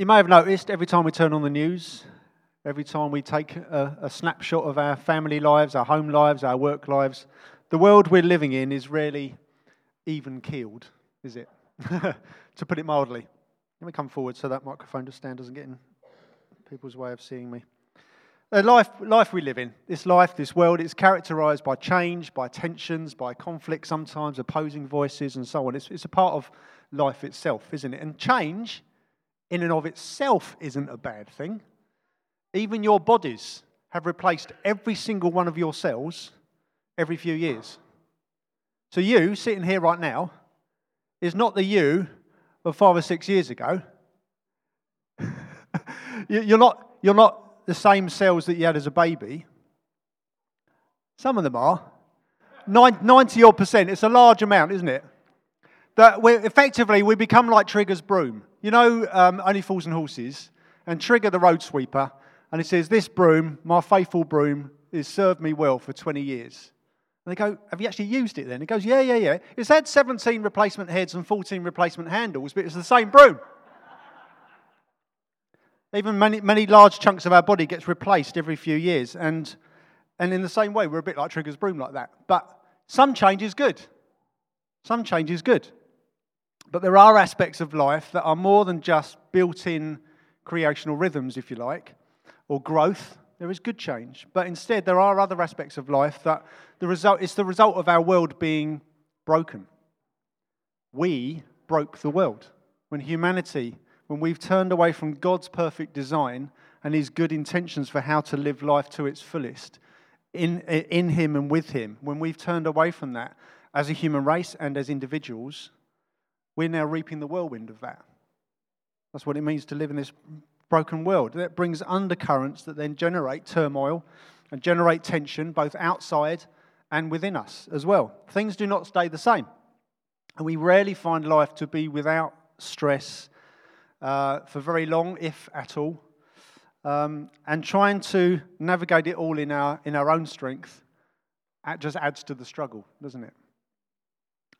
You may have noticed every time we turn on the news, every time we take a, a, snapshot of our family lives, our home lives, our work lives, the world we're living in is really even keeled, is it? to put it mildly. Let me come forward so that microphone just stand doesn't get in people's way of seeing me. The life, life we live in, this life, this world, it's characterized by change, by tensions, by conflict, sometimes opposing voices, and so on. It's, it's a part of life itself, isn't it? And change, in and of itself, isn't a bad thing. Even your bodies have replaced every single one of your cells every few years. So, you sitting here right now is not the you of five or six years ago. you're, not, you're not the same cells that you had as a baby. Some of them are. 90 odd percent. It's a large amount, isn't it? That we effectively we become like Trigger's broom. You know, um, Only Fools and Horses, and Trigger the road sweeper, and he says, This broom, my faithful broom, has served me well for 20 years. And they go, Have you actually used it then? He goes, Yeah, yeah, yeah. It's had 17 replacement heads and 14 replacement handles, but it's the same broom. Even many, many large chunks of our body gets replaced every few years. And, and in the same way, we're a bit like Trigger's broom like that. But some change is good. Some change is good. But there are aspects of life that are more than just built in creational rhythms, if you like, or growth. There is good change. But instead, there are other aspects of life that the result, it's the result of our world being broken. We broke the world. When humanity when we've turned away from God's perfect design and His good intentions for how to live life to its fullest in, in Him and with Him, when we've turned away from that as a human race and as individuals, we're now reaping the whirlwind of that. That's what it means to live in this broken world. That brings undercurrents that then generate turmoil and generate tension both outside and within us as well. Things do not stay the same. And we rarely find life to be without stress uh, for very long, if at all. Um, and trying to navigate it all in our, in our own strength just adds to the struggle, doesn't it?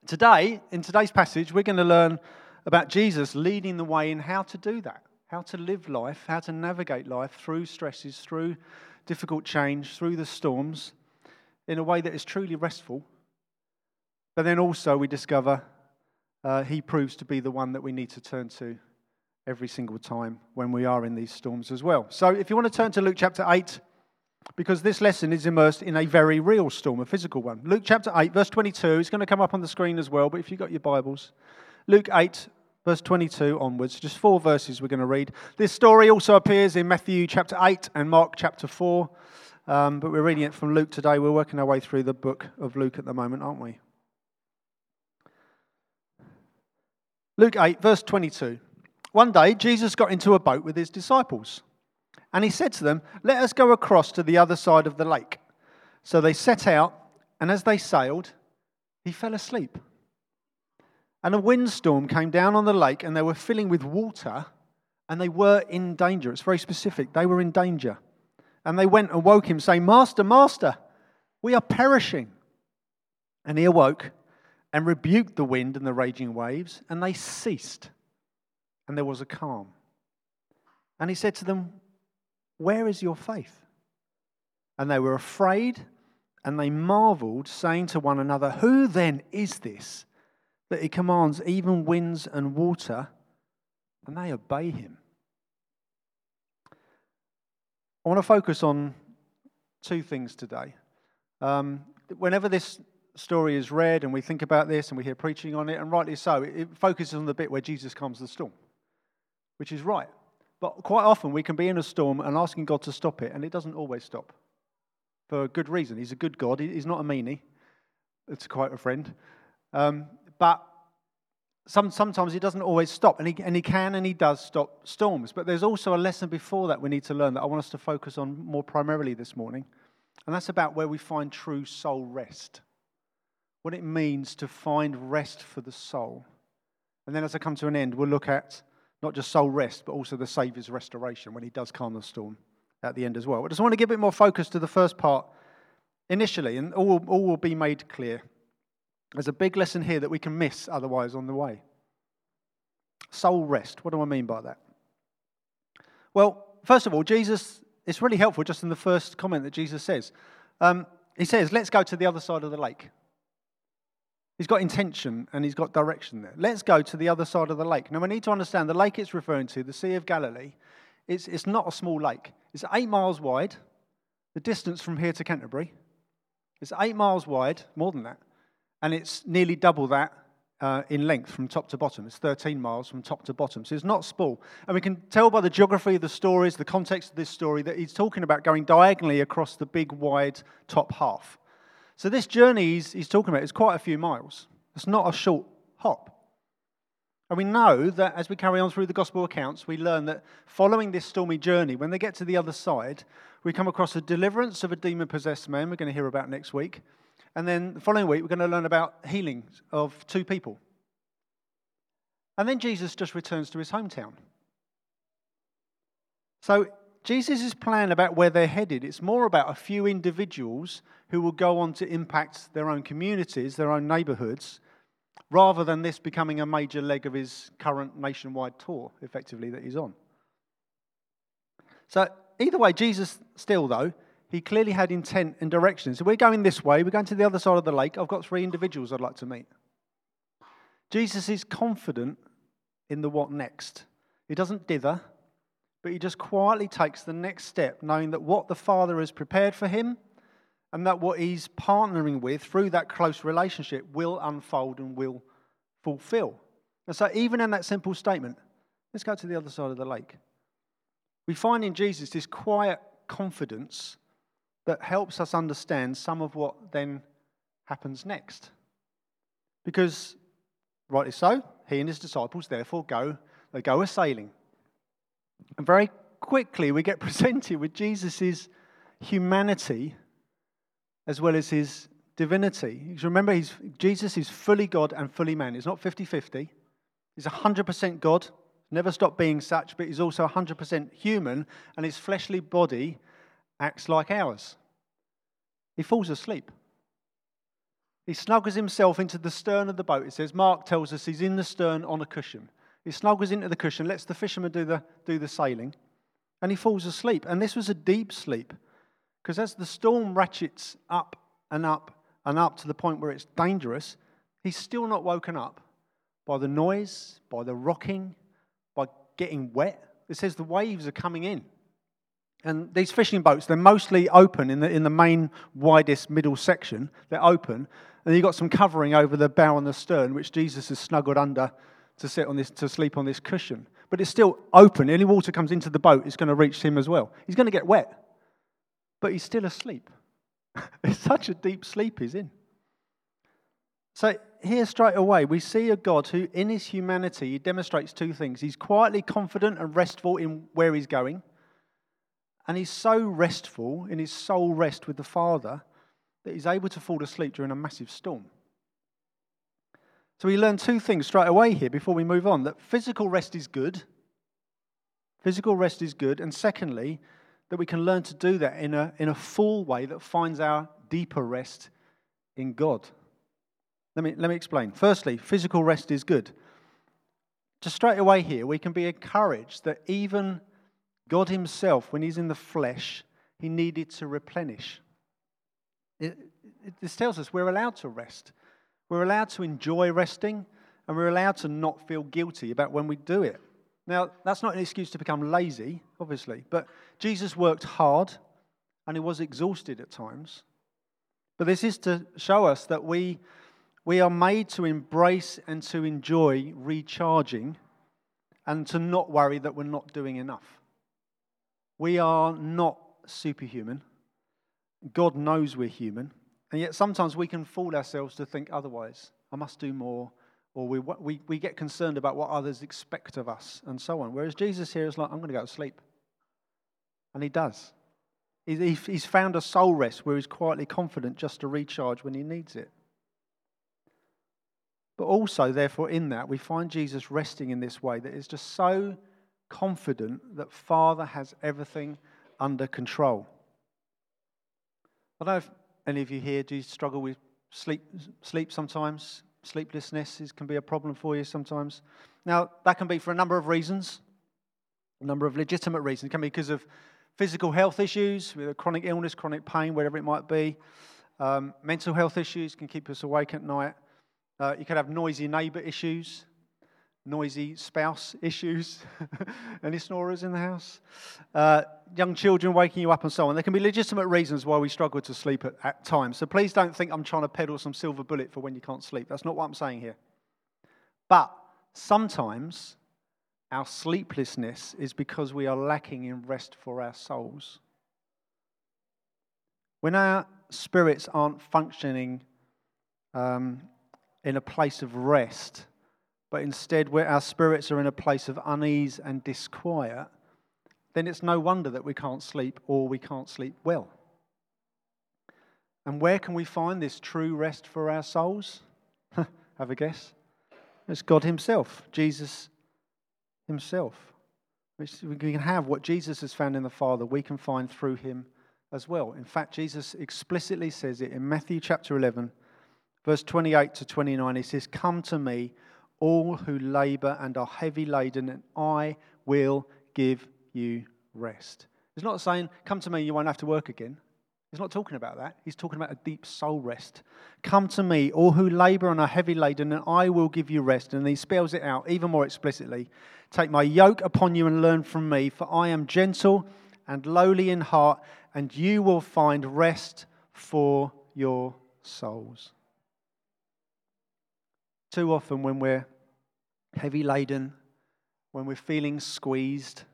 Today, in today's passage, we're going to learn about Jesus leading the way in how to do that, how to live life, how to navigate life through stresses, through difficult change, through the storms, in a way that is truly restful. But then also, we discover uh, he proves to be the one that we need to turn to every single time when we are in these storms as well. So, if you want to turn to Luke chapter 8, because this lesson is immersed in a very real storm, a physical one. Luke chapter 8, verse 22, it's going to come up on the screen as well, but if you've got your Bibles, Luke 8, verse 22 onwards, just four verses we're going to read. This story also appears in Matthew chapter 8 and Mark chapter 4, um, but we're reading it from Luke today. We're working our way through the book of Luke at the moment, aren't we? Luke 8, verse 22. One day, Jesus got into a boat with his disciples, and he said to them, Let us go across to the other side of the lake. So they set out, and as they sailed, he fell asleep. And a windstorm came down on the lake, and they were filling with water, and they were in danger. It's very specific. They were in danger. And they went and woke him, saying, Master, Master, we are perishing. And he awoke and rebuked the wind and the raging waves, and they ceased and there was a calm. And he said to them, Where is your faith? And they were afraid and they marveled, saying to one another, Who then is this that he commands even winds and water, and they obey him? I want to focus on two things today. Um, whenever this story is read and we think about this and we hear preaching on it, and rightly so, it focuses on the bit where Jesus calms the storm which is right. But quite often we can be in a storm and asking God to stop it, and it doesn't always stop for a good reason. He's a good God, he's not a meanie. It's quite a friend. Um, but some, sometimes he doesn't always stop, and he, and he can and he does stop storms. But there's also a lesson before that we need to learn that I want us to focus on more primarily this morning, and that's about where we find true soul rest. What it means to find rest for the soul. And then as I come to an end, we'll look at not just soul rest, but also the Saviour's restoration when he does calm the storm at the end as well. I just want to give a bit more focus to the first part initially, and all, all will be made clear. There's a big lesson here that we can miss otherwise on the way. Soul rest. What do I mean by that? Well, first of all, Jesus, it's really helpful just in the first comment that Jesus says. Um, he says, Let's go to the other side of the lake. He's got intention and he's got direction there. Let's go to the other side of the lake. Now, we need to understand the lake it's referring to, the Sea of Galilee, it's, it's not a small lake. It's eight miles wide, the distance from here to Canterbury. It's eight miles wide, more than that, and it's nearly double that uh, in length from top to bottom. It's 13 miles from top to bottom. So it's not small. And we can tell by the geography of the stories, the context of this story, that he's talking about going diagonally across the big, wide top half. So this journey he's, he's talking about is quite a few miles. It's not a short hop. And we know that as we carry on through the gospel accounts, we learn that following this stormy journey, when they get to the other side, we come across a deliverance of a demon possessed man, we're going to hear about next week. And then the following week, we're going to learn about healings of two people. And then Jesus just returns to his hometown. So Jesus' plan about where they're headed, it's more about a few individuals who will go on to impact their own communities, their own neighborhoods, rather than this becoming a major leg of his current nationwide tour, effectively, that he's on. So, either way, Jesus still, though, he clearly had intent and direction. So, we're going this way, we're going to the other side of the lake. I've got three individuals I'd like to meet. Jesus is confident in the what next. He doesn't dither, but he just quietly takes the next step, knowing that what the Father has prepared for him and that what he's partnering with through that close relationship will unfold and will fulfill. And so, even in that simple statement, let's go to the other side of the lake. We find in Jesus this quiet confidence that helps us understand some of what then happens next. Because, rightly so, he and his disciples therefore go, they go a sailing. And very quickly we get presented with Jesus' humanity as well as his divinity. Because Remember, he's, Jesus is fully God and fully man. He's not 50 50. He's 100% God, never stopped being such, but he's also 100% human, and his fleshly body acts like ours. He falls asleep. He snuggles himself into the stern of the boat. It says, Mark tells us he's in the stern on a cushion. He snuggles into the cushion, lets the fisherman do the, do the sailing, and he falls asleep. And this was a deep sleep. Because as the storm ratchets up and up and up to the point where it's dangerous, he's still not woken up by the noise, by the rocking, by getting wet. It says the waves are coming in. And these fishing boats, they're mostly open in the, in the main, widest middle section. They're open. And you've got some covering over the bow and the stern, which Jesus has snuggled under to sit on this, to sleep on this cushion. But it's still open. Any water comes into the boat, it's going to reach him as well. He's going to get wet but he's still asleep. it's such a deep sleep he's in. So, here straight away, we see a God who, in his humanity, he demonstrates two things. He's quietly confident and restful in where he's going, and he's so restful in his soul rest with the Father that he's able to fall asleep during a massive storm. So, we learn two things straight away here before we move on that physical rest is good. Physical rest is good. And secondly, that we can learn to do that in a, in a full way that finds our deeper rest in God. Let me, let me explain. Firstly, physical rest is good. Just straight away here, we can be encouraged that even God Himself, when He's in the flesh, He needed to replenish. It, it, this tells us we're allowed to rest. We're allowed to enjoy resting, and we're allowed to not feel guilty about when we do it. Now, that's not an excuse to become lazy, obviously, but Jesus worked hard and he was exhausted at times. But this is to show us that we, we are made to embrace and to enjoy recharging and to not worry that we're not doing enough. We are not superhuman. God knows we're human. And yet sometimes we can fool ourselves to think otherwise. I must do more or we, we, we get concerned about what others expect of us and so on. Whereas Jesus here is like, I'm going to go to sleep. And he does. He's found a soul rest where he's quietly confident just to recharge when he needs it. But also, therefore, in that, we find Jesus resting in this way that is just so confident that Father has everything under control. I don't know if any of you here do you struggle with sleep, sleep sometimes sleeplessness is, can be a problem for you sometimes. Now, that can be for a number of reasons. A number of legitimate reasons. It can be because of physical health issues, with a chronic illness, chronic pain, whatever it might be. Um, mental health issues can keep us awake at night. Uh, you could have noisy neighbour issues, noisy spouse issues. Any snorers in the house? Uh, young children waking you up and so on. There can be legitimate reasons why we struggle to sleep at, at times. So please don't think I'm trying to peddle some silver bullet for when you can't sleep. That's not what I'm saying here. But sometimes our sleeplessness is because we are lacking in rest for our souls. When our spirits aren't functioning um, in a place of rest, but instead where our spirits are in a place of unease and disquiet, then it's no wonder that we can't sleep or we can't sleep well. And where can we find this true rest for our souls? Have a guess. It's God Himself, Jesus Himself. We can have what Jesus has found in the Father, we can find through Him as well. In fact, Jesus explicitly says it in Matthew chapter 11, verse 28 to 29. He says, Come to me, all who labor and are heavy laden, and I will give you rest. It's not saying, Come to me, you won't have to work again. He's not talking about that. He's talking about a deep soul rest. Come to me, all who labor and are heavy laden, and I will give you rest. And he spells it out even more explicitly. Take my yoke upon you and learn from me, for I am gentle and lowly in heart, and you will find rest for your souls. Too often, when we're heavy laden, when we're feeling squeezed,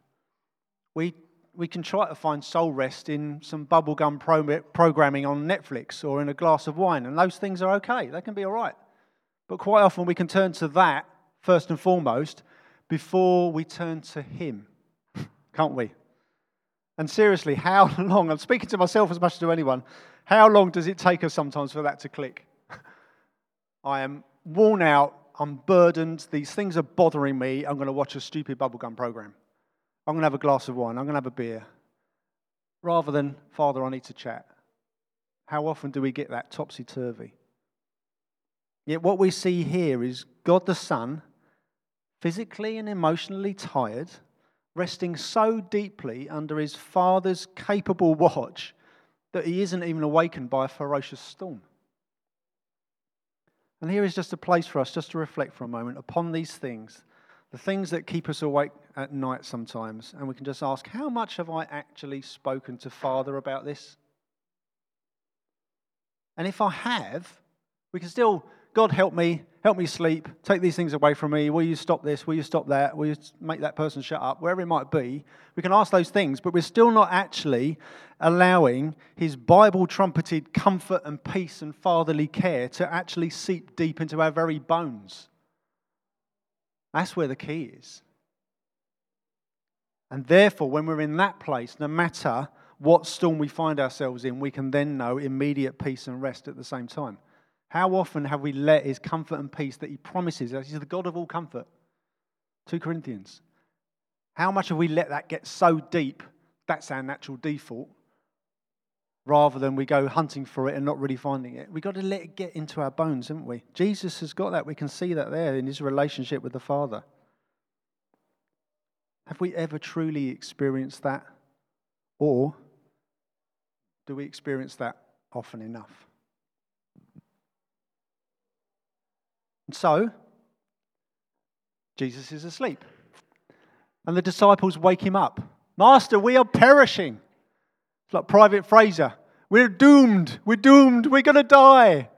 we, we can try to find soul rest in some bubblegum pro- programming on Netflix or in a glass of wine, and those things are okay. They can be all right. But quite often, we can turn to that first and foremost before we turn to Him, can't we? And seriously, how long? I'm speaking to myself as much as to anyone. How long does it take us sometimes for that to click? I am worn out. I'm burdened. These things are bothering me. I'm going to watch a stupid bubblegum program. I'm going to have a glass of wine. I'm going to have a beer. Rather than, Father, I need to chat. How often do we get that topsy turvy? Yet what we see here is God the Son, physically and emotionally tired, resting so deeply under his Father's capable watch that he isn't even awakened by a ferocious storm. And here is just a place for us just to reflect for a moment upon these things, the things that keep us awake at night sometimes. And we can just ask, how much have I actually spoken to Father about this? And if I have, we can still, God help me, help me sleep, take these things away from me. Will you stop this? Will you stop that? Will you make that person shut up? Wherever it might be, we can ask those things, but we're still not actually allowing his Bible trumpeted comfort and peace and fatherly care to actually seep deep into our very bones. That's where the key is. And therefore, when we're in that place, no matter what storm we find ourselves in, we can then know immediate peace and rest at the same time. How often have we let his comfort and peace that he promises us? He's the God of all comfort. 2 Corinthians. How much have we let that get so deep? That's our natural default rather than we go hunting for it and not really finding it. We've got to let it get into our bones, haven't we? Jesus has got that. We can see that there in his relationship with the Father. Have we ever truly experienced that? Or do we experience that often enough? And so, Jesus is asleep. And the disciples wake him up. Master, we are perishing. It's like Private Frazer. We're doomed. We're doomed. We're going to die.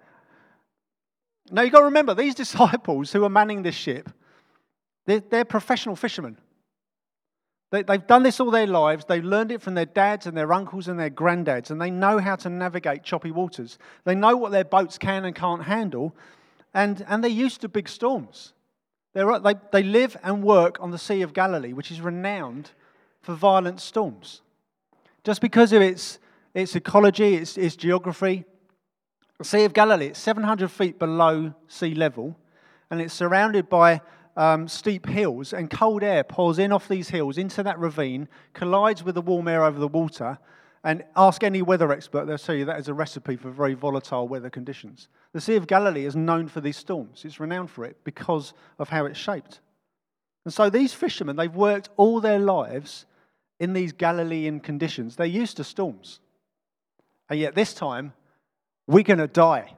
Now, you've got to remember, these disciples who are manning this ship, they're, they're professional fishermen. They, they've done this all their lives. They've learned it from their dads and their uncles and their granddads, and they know how to navigate choppy waters. They know what their boats can and can't handle, and, and they're used to big storms. They're, they, they live and work on the Sea of Galilee, which is renowned for violent storms. Just because of its, its ecology, its, its geography, the Sea of Galilee, it's 700 feet below sea level, and it's surrounded by um, steep hills, and cold air pours in off these hills into that ravine, collides with the warm air over the water, and ask any weather expert, they'll tell you that is a recipe for very volatile weather conditions. The Sea of Galilee is known for these storms. It's renowned for it because of how it's shaped. And so these fishermen, they've worked all their lives in these Galilean conditions. They're used to storms. And yet this time, we're going to die.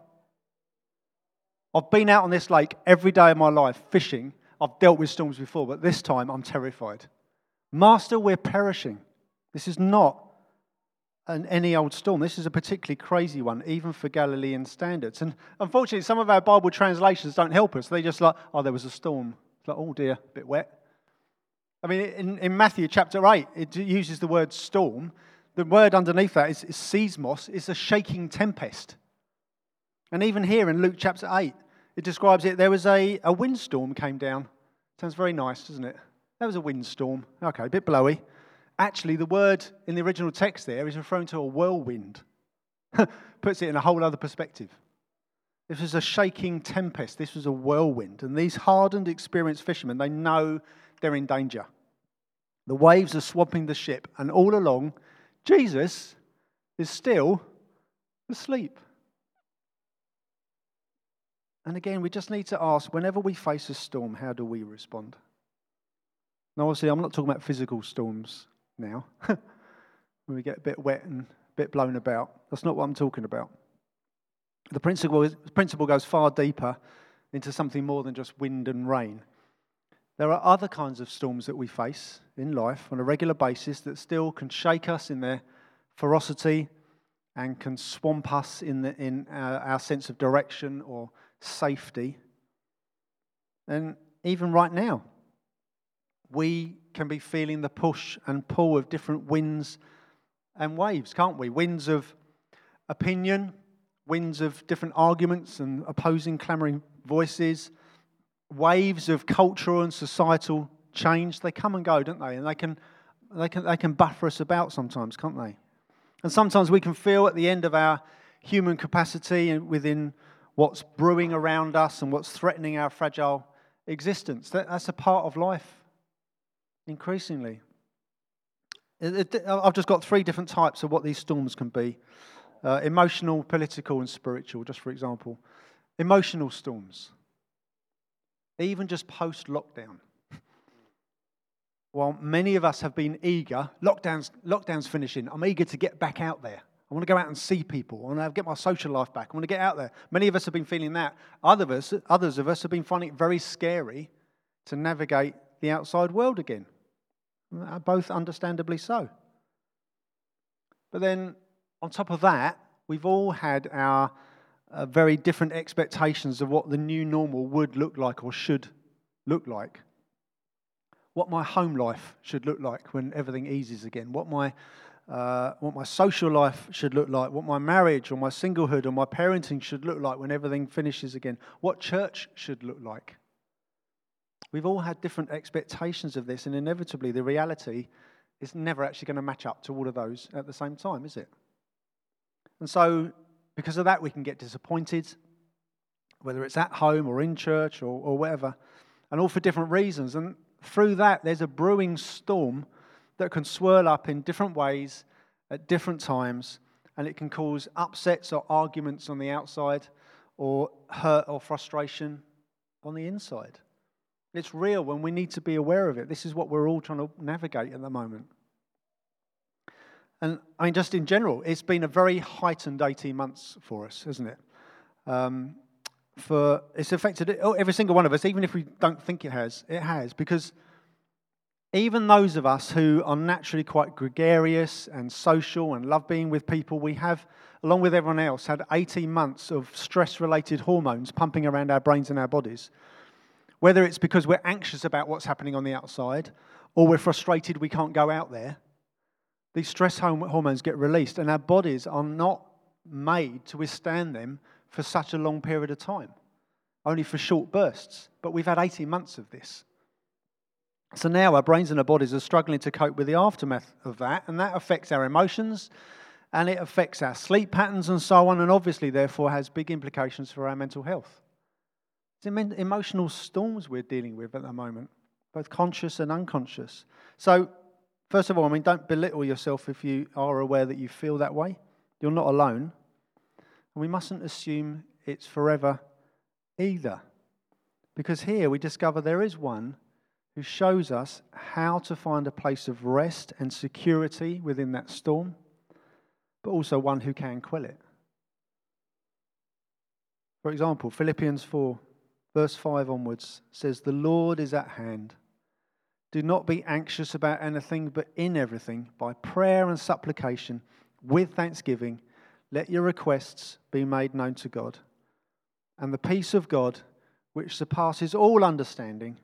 I've been out on this lake every day of my life fishing. I've dealt with storms before, but this time I'm terrified. Master, we're perishing. This is not an, any old storm. This is a particularly crazy one, even for Galilean standards. And unfortunately, some of our Bible translations don't help us. They just like, oh, there was a storm. It's like, oh dear, a bit wet. I mean, in, in Matthew chapter 8, it uses the word storm. The word underneath that is, is seismos, it's a shaking tempest. And even here in Luke chapter 8, it describes it there was a, a windstorm came down. Sounds very nice, doesn't it? There was a windstorm. Okay, a bit blowy. Actually, the word in the original text there is referring to a whirlwind. Puts it in a whole other perspective. This was a shaking tempest. This was a whirlwind. And these hardened, experienced fishermen, they know they're in danger. The waves are swamping the ship, and all along, Jesus is still asleep. And again, we just need to ask whenever we face a storm, how do we respond? Now, obviously, I'm not talking about physical storms now, when we get a bit wet and a bit blown about. That's not what I'm talking about. The principle, is, principle goes far deeper into something more than just wind and rain. There are other kinds of storms that we face in life on a regular basis that still can shake us in their ferocity and can swamp us in, the, in our, our sense of direction or safety. And even right now, we can be feeling the push and pull of different winds and waves, can't we? Winds of opinion, winds of different arguments and opposing, clamoring voices, waves of cultural and societal change. They come and go, don't they? And they can, they can, they can buffer us about sometimes, can't they? And sometimes we can feel at the end of our human capacity and within what's brewing around us and what's threatening our fragile existence. That, that's a part of life increasingly. It, it, I've just got three different types of what these storms can be uh, emotional, political, and spiritual, just for example. Emotional storms, even just post lockdown. While many of us have been eager, lockdown's, lockdown's finishing, I'm eager to get back out there. I want to go out and see people. I want to get my social life back. I want to get out there. Many of us have been feeling that. Other of us, others of us have been finding it very scary to navigate the outside world again. Uh, both understandably so. But then, on top of that, we've all had our uh, very different expectations of what the new normal would look like or should look like. What my home life should look like when everything eases again. What my, uh, what my social life should look like. What my marriage or my singlehood or my parenting should look like when everything finishes again. What church should look like. We've all had different expectations of this, and inevitably, the reality is never actually going to match up to all of those at the same time, is it? And so, because of that, we can get disappointed, whether it's at home or in church or, or whatever, and all for different reasons. And through that, there's a brewing storm that can swirl up in different ways at different times, and it can cause upsets or arguments on the outside, or hurt or frustration on the inside. It's real when we need to be aware of it. This is what we're all trying to navigate at the moment. And I mean, just in general, it's been a very heightened 18 months for us, hasn't it? Um, for it's affected every single one of us, even if we don't think it has. It has because even those of us who are naturally quite gregarious and social and love being with people, we have, along with everyone else, had 18 months of stress-related hormones pumping around our brains and our bodies whether it's because we're anxious about what's happening on the outside or we're frustrated we can't go out there, these stress hormones get released, and our bodies are not made to withstand them for such a long period of time, only for short bursts. But we've had 18 months of this. So now our brains and our bodies are struggling to cope with the aftermath of that, and that affects our emotions and it affects our sleep patterns and so on, and obviously, therefore, has big implications for our mental health. It's emotional storms we're dealing with at the moment, both conscious and unconscious. So, first of all, I mean, don't belittle yourself if you are aware that you feel that way. You're not alone. And we mustn't assume it's forever either. Because here we discover there is one who shows us how to find a place of rest and security within that storm, but also one who can quell it. For example, Philippians 4, verse 5 onwards says, The Lord is at hand. Do not be anxious about anything, but in everything, by prayer and supplication, with thanksgiving, let your requests be made known to God. And the peace of God, which surpasses all understanding,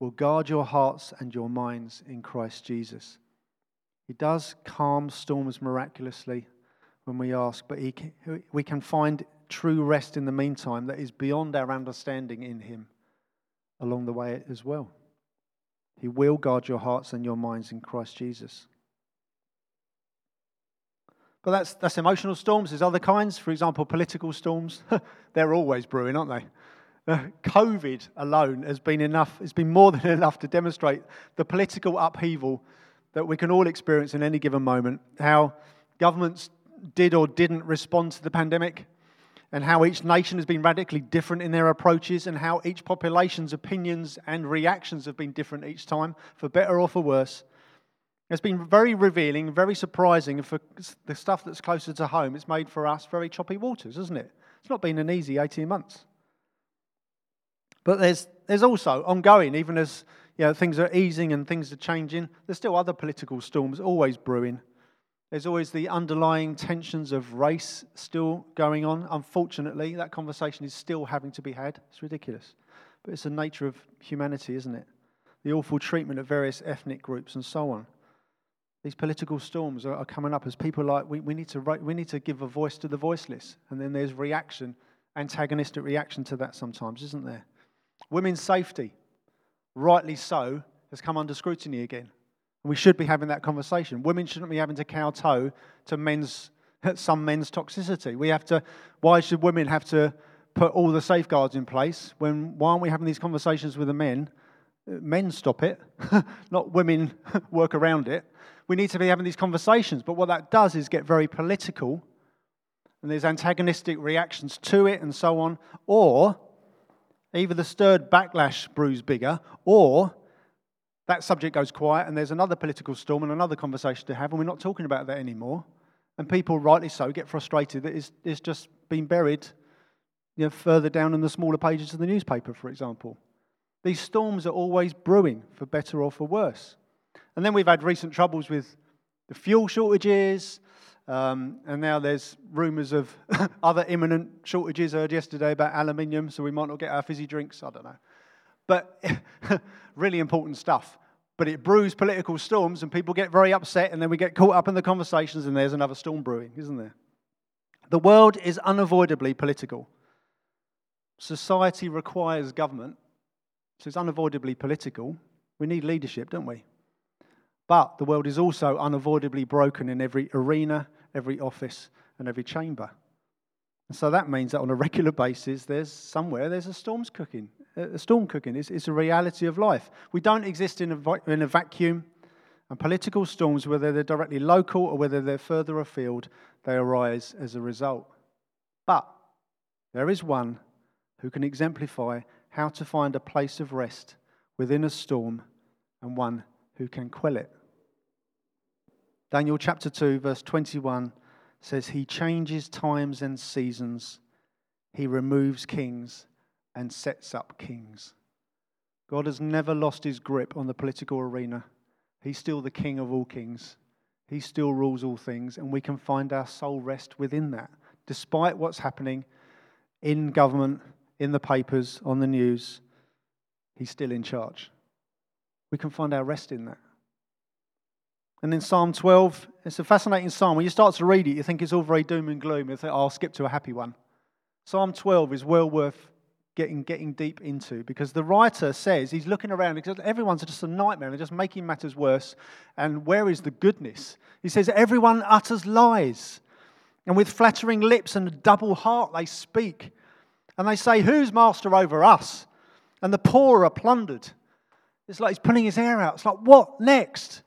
will guard your hearts and your minds in Christ Jesus. He does calm storms miraculously when we ask, but he we can find true rest in the meantime that is beyond our understanding in Him along the way as well. He will guard your hearts and your minds in Christ Jesus. But that's, that's emotional storms. There's other kinds, for example, political storms. They're always brewing, aren't they? COVID alone has been enough, it's been more than enough to demonstrate the political upheaval that we can all experience in any given moment. How governments did or didn't respond to the pandemic, and how each nation has been radically different in their approaches, and how each population's opinions and reactions have been different each time, for better or for worse. It's been very revealing, very surprising, and for the stuff that's closer to home, it's made for us very choppy waters, isn't it? It's not been an easy 18 months. But there's, there's also ongoing, even as you know, things are easing and things are changing, there's still other political storms always brewing. There's always the underlying tensions of race still going on. Unfortunately, that conversation is still having to be had. It's ridiculous. But it's the nature of humanity, isn't it? The awful treatment of various ethnic groups and so on. These political storms are, are coming up as people like, we, we, need to, we need to give a voice to the voiceless. And then there's reaction, antagonistic reaction to that sometimes, isn't there? Women's safety, rightly so, has come under scrutiny again. We should be having that conversation. Women shouldn't be having to kowtow to men's, some men's toxicity. We have to, why should women have to put all the safeguards in place when, why aren't we having these conversations with the men? Men stop it, not women work around it. We need to be having these conversations, but what that does is get very political and there's antagonistic reactions to it and so on, or either the stirred backlash brews bigger, or that subject goes quiet and there's another political storm and another conversation to have, and we're not talking about that anymore. And people, rightly so, get frustrated that it's, it's just been buried you know, further down in the smaller pages of the newspaper, for example. These storms are always brewing, for better or for worse. And then we've had recent troubles with the fuel shortages, um, and now there's rumours of other imminent shortages. I heard yesterday about aluminium, so we might not get our fizzy drinks. I don't know. But really important stuff. But it brews political storms, and people get very upset, and then we get caught up in the conversations, and there's another storm brewing, isn't there? The world is unavoidably political. Society requires government, so it's unavoidably political. We need leadership, don't we? But the world is also unavoidably broken in every arena, every office, and every chamber. And so that means that on a regular basis, there's somewhere there's a storm's cooking a storm cooking. It's, it's a reality of life. We don't exist in a, in a vacuum. And political storms, whether they're directly local or whether they're further afield, they arise as a result. But there is one who can exemplify how to find a place of rest within a storm and one who can quell it. Daniel chapter 2, verse 21 says, He changes times and seasons, He removes kings and sets up kings. God has never lost his grip on the political arena. He's still the king of all kings. He still rules all things, and we can find our soul rest within that. Despite what's happening in government, in the papers, on the news, he's still in charge. We can find our rest in that. And in Psalm 12, it's a fascinating psalm. When you start to read it, you think it's all very doom and gloom. You think, oh, I'll skip to a happy one. Psalm 12 is well worth getting, getting deep into because the writer says he's looking around because everyone's just a nightmare and just making matters worse. And where is the goodness? He says, Everyone utters lies, and with flattering lips and a double heart they speak. And they say, Who's master over us? And the poor are plundered. It's like he's pulling his hair out. It's like, What next?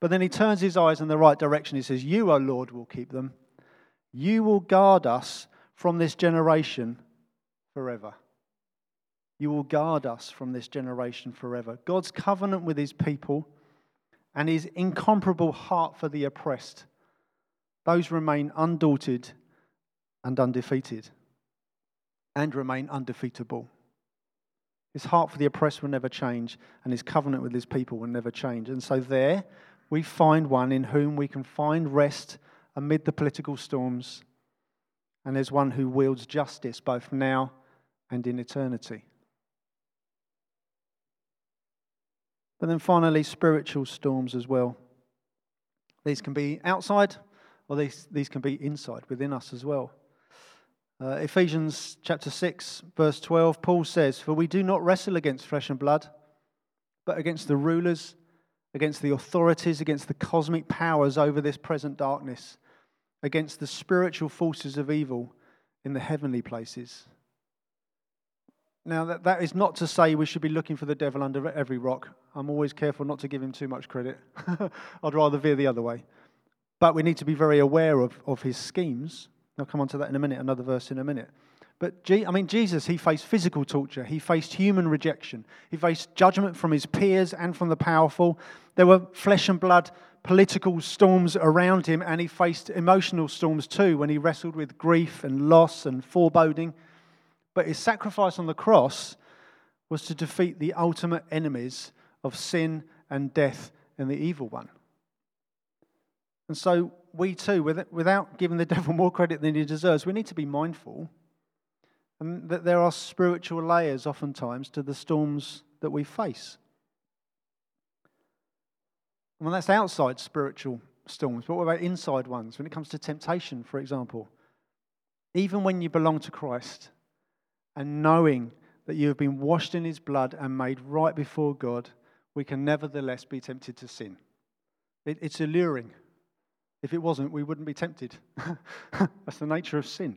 But then he turns his eyes in the right direction. He says, You, O Lord, will keep them. You will guard us from this generation forever. You will guard us from this generation forever. God's covenant with his people and his incomparable heart for the oppressed, those remain undaunted and undefeated and remain undefeatable. His heart for the oppressed will never change, and his covenant with his people will never change. And so, there we find one in whom we can find rest amid the political storms. And there's one who wields justice both now and in eternity. But then finally, spiritual storms as well. These can be outside, or these, these can be inside, within us as well. Uh, Ephesians chapter 6, verse 12, Paul says, For we do not wrestle against flesh and blood, but against the rulers, against the authorities, against the cosmic powers over this present darkness, against the spiritual forces of evil in the heavenly places. Now, that, that is not to say we should be looking for the devil under every rock. I'm always careful not to give him too much credit. I'd rather veer the other way. But we need to be very aware of, of his schemes I'll come on to that in a minute, another verse in a minute. But I mean, Jesus, he faced physical torture. He faced human rejection. He faced judgment from his peers and from the powerful. There were flesh and blood political storms around him, and he faced emotional storms too when he wrestled with grief and loss and foreboding. But his sacrifice on the cross was to defeat the ultimate enemies of sin and death and the evil one. And so we too, without giving the devil more credit than he deserves, we need to be mindful and that there are spiritual layers oftentimes to the storms that we face. Well, that's outside spiritual storms, but what about inside ones? When it comes to temptation, for example, even when you belong to Christ and knowing that you have been washed in his blood and made right before God, we can nevertheless be tempted to sin. It, it's alluring. If it wasn't, we wouldn't be tempted. That's the nature of sin.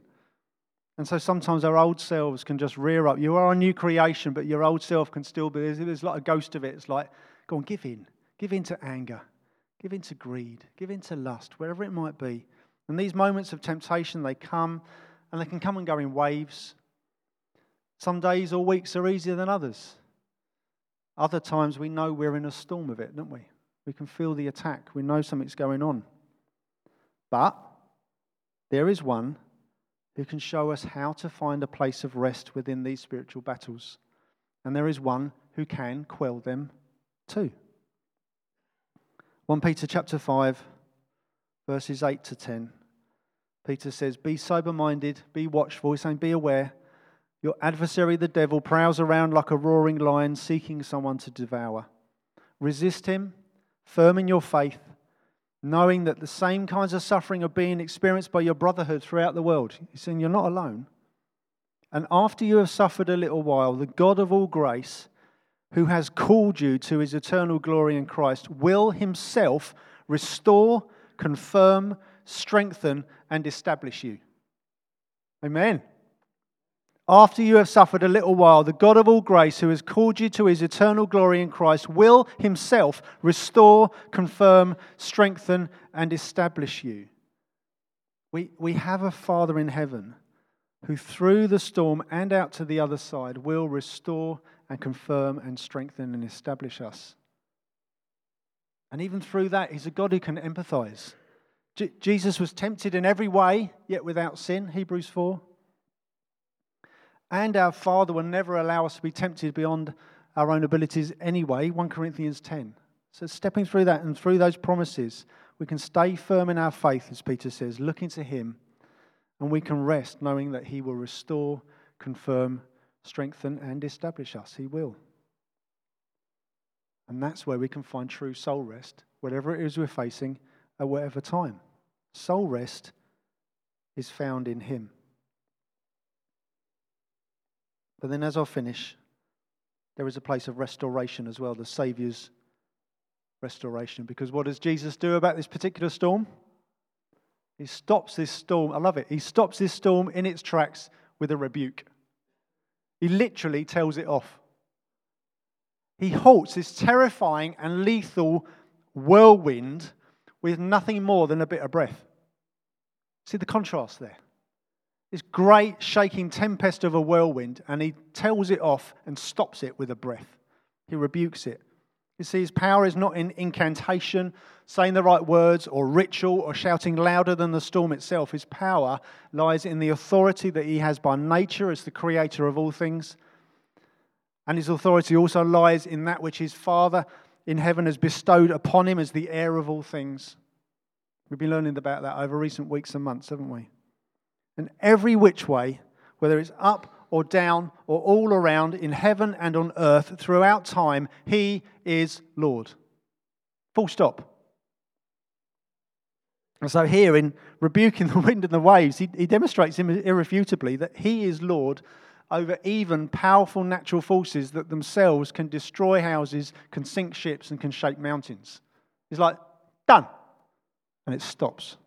And so sometimes our old selves can just rear up. You are a new creation, but your old self can still be. There's, there's like a ghost of it. It's like, go on, give in. Give in to anger. Give in to greed. Give in to lust, wherever it might be. And these moments of temptation, they come and they can come and go in waves. Some days or weeks are easier than others. Other times we know we're in a storm of it, don't we? We can feel the attack. We know something's going on. But there is one who can show us how to find a place of rest within these spiritual battles. And there is one who can quell them too. 1 Peter chapter 5 verses 8 to 10. Peter says, Be sober minded, be watchful. He's saying, Be aware. Your adversary, the devil, prowls around like a roaring lion seeking someone to devour. Resist him, firm in your faith knowing that the same kinds of suffering are being experienced by your brotherhood throughout the world. He's saying you're not alone. And after you have suffered a little while, the God of all grace, who has called you to his eternal glory in Christ, will himself restore, confirm, strengthen, and establish you. Amen. After you have suffered a little while, the God of all grace, who has called you to his eternal glory in Christ, will himself restore, confirm, strengthen, and establish you. We, we have a Father in heaven who, through the storm and out to the other side, will restore and confirm and strengthen and establish us. And even through that, he's a God who can empathize. J- Jesus was tempted in every way, yet without sin, Hebrews 4. And our Father will never allow us to be tempted beyond our own abilities anyway, 1 Corinthians 10. So, stepping through that and through those promises, we can stay firm in our faith, as Peter says, looking to Him, and we can rest knowing that He will restore, confirm, strengthen, and establish us. He will. And that's where we can find true soul rest, whatever it is we're facing at whatever time. Soul rest is found in Him. But then, as I finish, there is a place of restoration as well, the Saviour's restoration. Because what does Jesus do about this particular storm? He stops this storm. I love it. He stops this storm in its tracks with a rebuke. He literally tells it off. He halts this terrifying and lethal whirlwind with nothing more than a bit of breath. See the contrast there? This great shaking tempest of a whirlwind, and he tells it off and stops it with a breath. He rebukes it. You see, his power is not in incantation, saying the right words, or ritual, or shouting louder than the storm itself. His power lies in the authority that he has by nature as the creator of all things. And his authority also lies in that which his Father in heaven has bestowed upon him as the heir of all things. We've been learning about that over recent weeks and months, haven't we? And every which way, whether it's up or down or all around in heaven and on earth throughout time, he is Lord. Full stop. And so, here in rebuking the wind and the waves, he, he demonstrates irrefutably that he is Lord over even powerful natural forces that themselves can destroy houses, can sink ships, and can shake mountains. He's like, done. And it stops.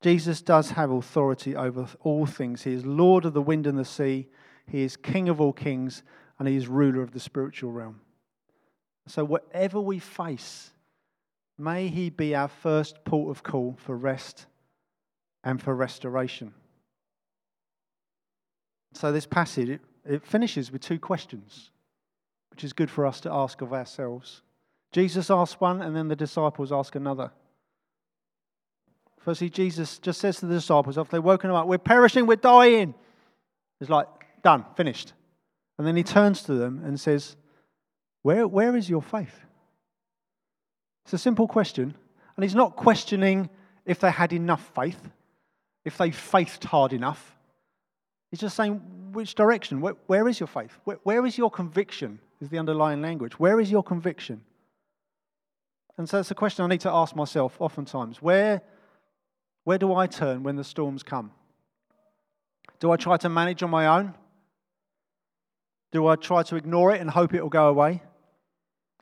Jesus does have authority over all things. He is Lord of the wind and the sea, He is King of all kings, and He is ruler of the spiritual realm. So, whatever we face, may He be our first port of call for rest and for restoration. So, this passage it, it finishes with two questions, which is good for us to ask of ourselves. Jesus asked one, and then the disciples ask another. Firstly, Jesus just says to the disciples after they've woken up, We're perishing, we're dying. It's like, done, finished. And then he turns to them and says, Where, where is your faith? It's a simple question. And he's not questioning if they had enough faith, if they faithed hard enough. He's just saying, Which direction? where, where is your faith? Where, where is your conviction? Is the underlying language. Where is your conviction? And so it's a question I need to ask myself oftentimes. Where where do I turn when the storms come? Do I try to manage on my own? Do I try to ignore it and hope it will go away?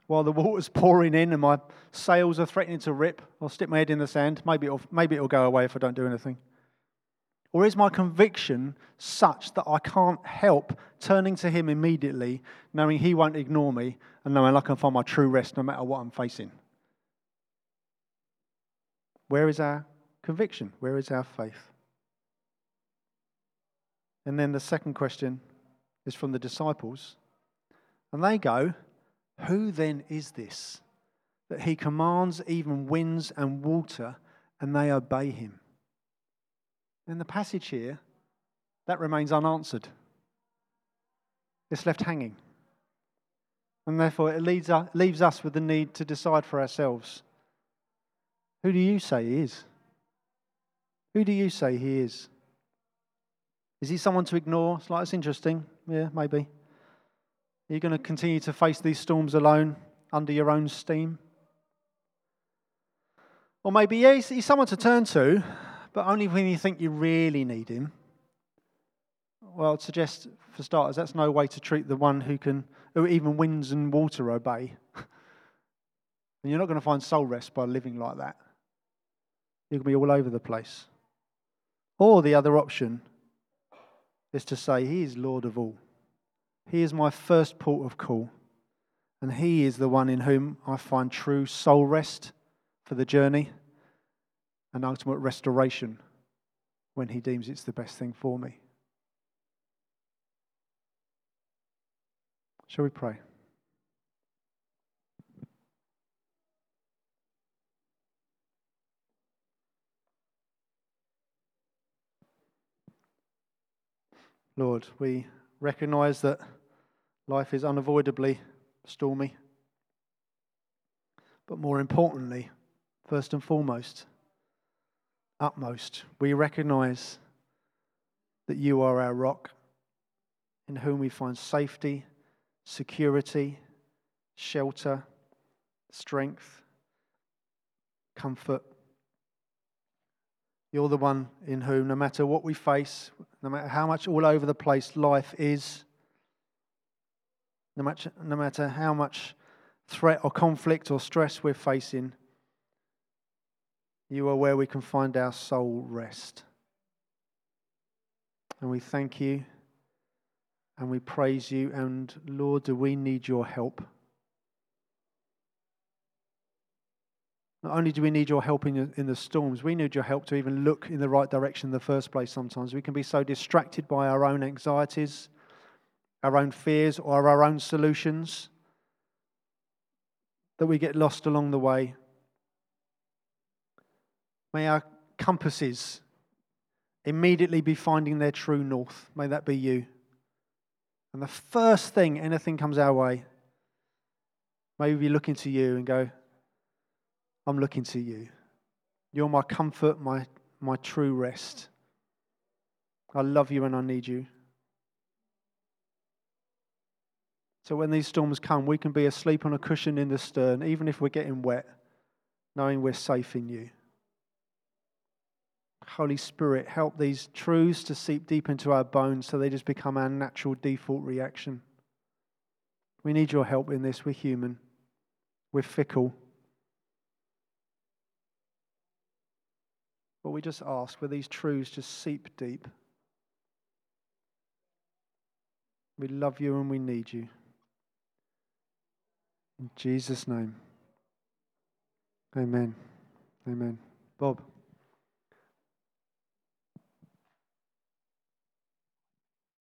While the water's pouring in and my sails are threatening to rip, I'll stick my head in the sand. Maybe it'll, maybe it'll go away if I don't do anything. Or is my conviction such that I can't help turning to Him immediately, knowing He won't ignore me and knowing I can find my true rest no matter what I'm facing? Where is our conviction? Where is our faith? And then the second question is from the disciples. And they go, Who then is this that he commands even winds and water and they obey him? In the passage here, that remains unanswered. It's left hanging. And therefore, it leaves us, with the need to decide for ourselves who do you say he is? Who do you say he is? Is he someone to ignore? It's like, it's interesting. Yeah, maybe. Are you going to continue to face these storms alone under your own steam? Or maybe, yeah, he's, he's someone to turn to, but only when you think you really need him. Well, I'd suggest, for starters, that's no way to treat the one who can, who even winds and water obey. and you're not going to find soul rest by living like that. You're going to be all over the place. Or the other option is to say, He is Lord of all. He is my first port of call. And He is the one in whom I find true soul rest for the journey and ultimate restoration when He deems it's the best thing for me. Shall we pray? Lord, we recognize that life is unavoidably stormy. But more importantly, first and foremost, utmost, we recognize that you are our rock in whom we find safety, security, shelter, strength, comfort. You're the one in whom, no matter what we face, no matter how much all over the place life is, no matter, no matter how much threat or conflict or stress we're facing, you are where we can find our soul rest. And we thank you and we praise you. And Lord, do we need your help? Not only do we need your help in, the- in the storms, we need your help to even look in the right direction in the first place sometimes. We can be so distracted by our own anxieties, our own fears, or our own solutions that we get lost along the way. May our compasses immediately be finding their true north. May that be you. And the first thing anything comes our way, may we be looking to you and go, I'm looking to you. You're my comfort, my, my true rest. I love you and I need you. So when these storms come, we can be asleep on a cushion in the stern, even if we're getting wet, knowing we're safe in you. Holy Spirit, help these truths to seep deep into our bones so they just become our natural default reaction. We need your help in this. We're human, we're fickle. But we just ask will these truths just seep deep. We love you and we need you. In Jesus' name. Amen. Amen. Bob.